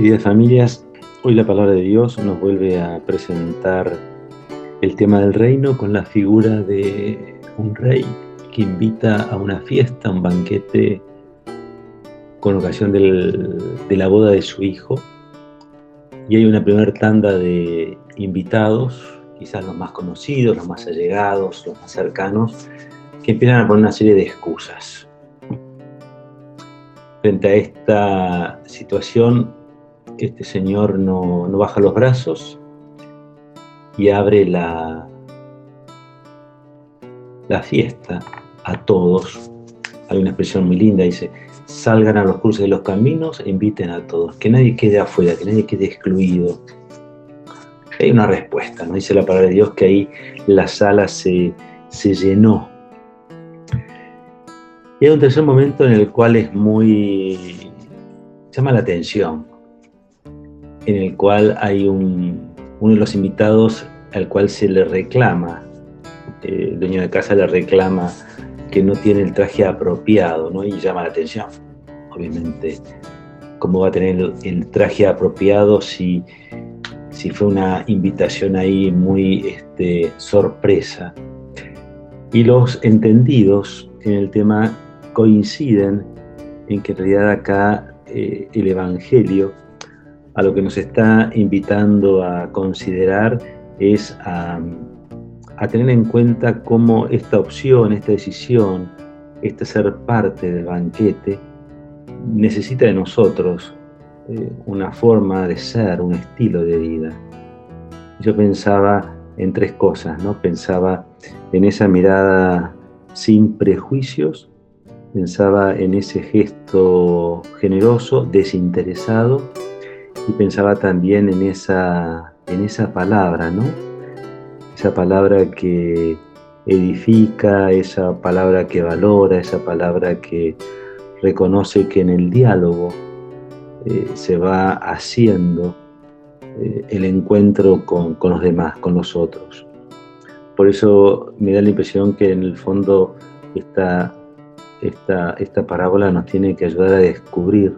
Queridas familias, hoy la palabra de Dios nos vuelve a presentar el tema del reino con la figura de un rey que invita a una fiesta, un banquete con ocasión de la boda de su hijo. Y hay una primera tanda de invitados, quizás los más conocidos, los más allegados, los más cercanos, que empiezan a poner una serie de excusas. Frente a esta situación, este señor no, baja los brazos y abre la, la fiesta a todos. Hay una expresión muy linda, dice, salgan a los cursos de los caminos inviten a todos, que nadie quede afuera, que nadie quede excluido. Hay una respuesta, ¿no? Dice la palabra de Dios que ahí la sala se, se llenó. Y hay un tercer momento en el cual es muy... llama la atención, en el cual hay un, uno de los invitados al cual se le reclama, eh, el dueño de casa le reclama que no tiene el traje apropiado, ¿no? Y llama la atención, obviamente, cómo va a tener el, traje apropiado si, si fue una invitación ahí muy este, sorpresa. Y los entendidos en el tema coinciden en que en realidad acá eh, el Evangelio a lo que nos está invitando a considerar es a, tener en cuenta cómo esta opción, esta decisión, este ser parte del banquete, necesita de nosotros eh, una forma de ser, un estilo de vida. Yo pensaba en tres cosas, ¿no? Pensaba en esa mirada sin prejuicios, pensaba en ese gesto generoso, desinteresado, y pensaba también en esa, en esa palabra, ¿no? Esa palabra que edifica, esa palabra que valora, esa palabra que reconoce que en el diálogo eh, se va haciendo eh, el encuentro con, con, los demás, con los otros. Por eso me da la impresión que en el fondo esta, esta, esta parábola nos tiene que ayudar a descubrir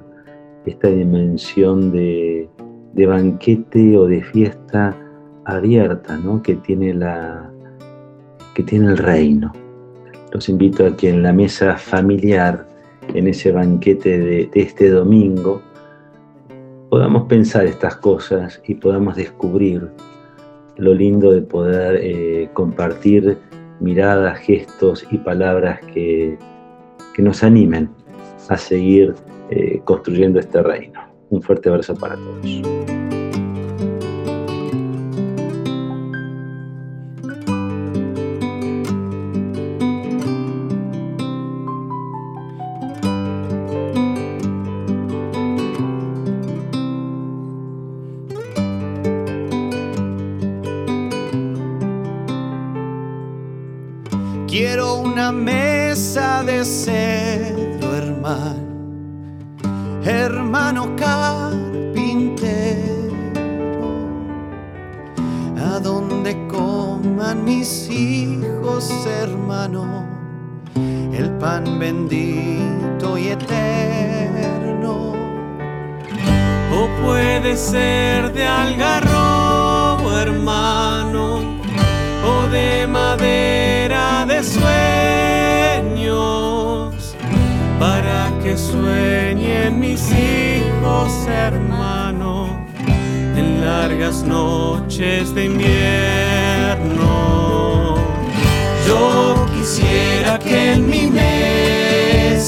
esta dimensión de, banquete o de fiesta abierta ¿no? que, tiene la, que tiene el reino. Los invito a que en la mesa familiar, en ese banquete de, este domingo, podamos pensar estas cosas y podamos descubrir lo lindo de poder eh, compartir miradas, gestos y palabras que, que nos animen a seguir eh, construyendo este reino. Un fuerte abrazo para todos. Quiero una mesa de cedro, hermano hermano carpintero, a donde coman mis hijos, hermano, el pan bendito y eterno. O puede ser de algarrobo, hermano, o de madera de sueños, que sueñen mis hijos, hermano, en largas noches de invierno. Yo quisiera que en mi mesa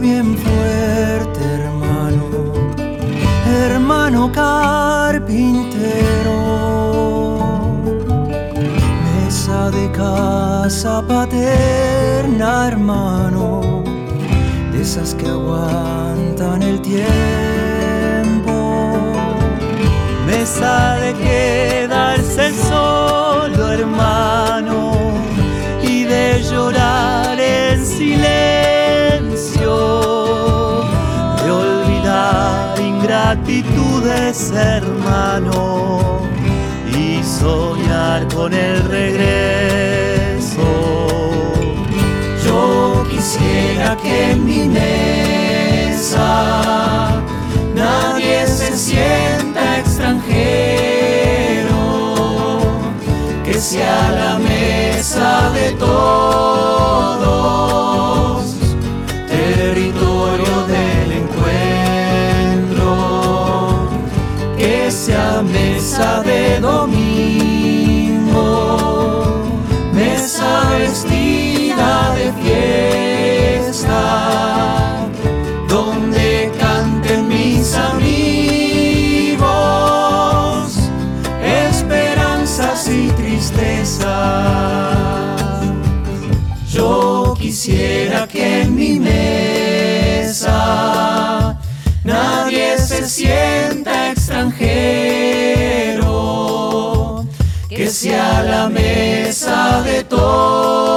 Bien fuerte, hermano, hermano carpintero. Mesa de casa paterna, hermano, de esas que aguantan el tiempo. Mesa de quedarse solo, hermano hermano, y soñar con el regreso. Yo quisiera que en mi mesa nadie se sienta extranjero, que sea la mesa quisiera que en mi mesa nadie se sienta extranjero, que sea la mesa de todos,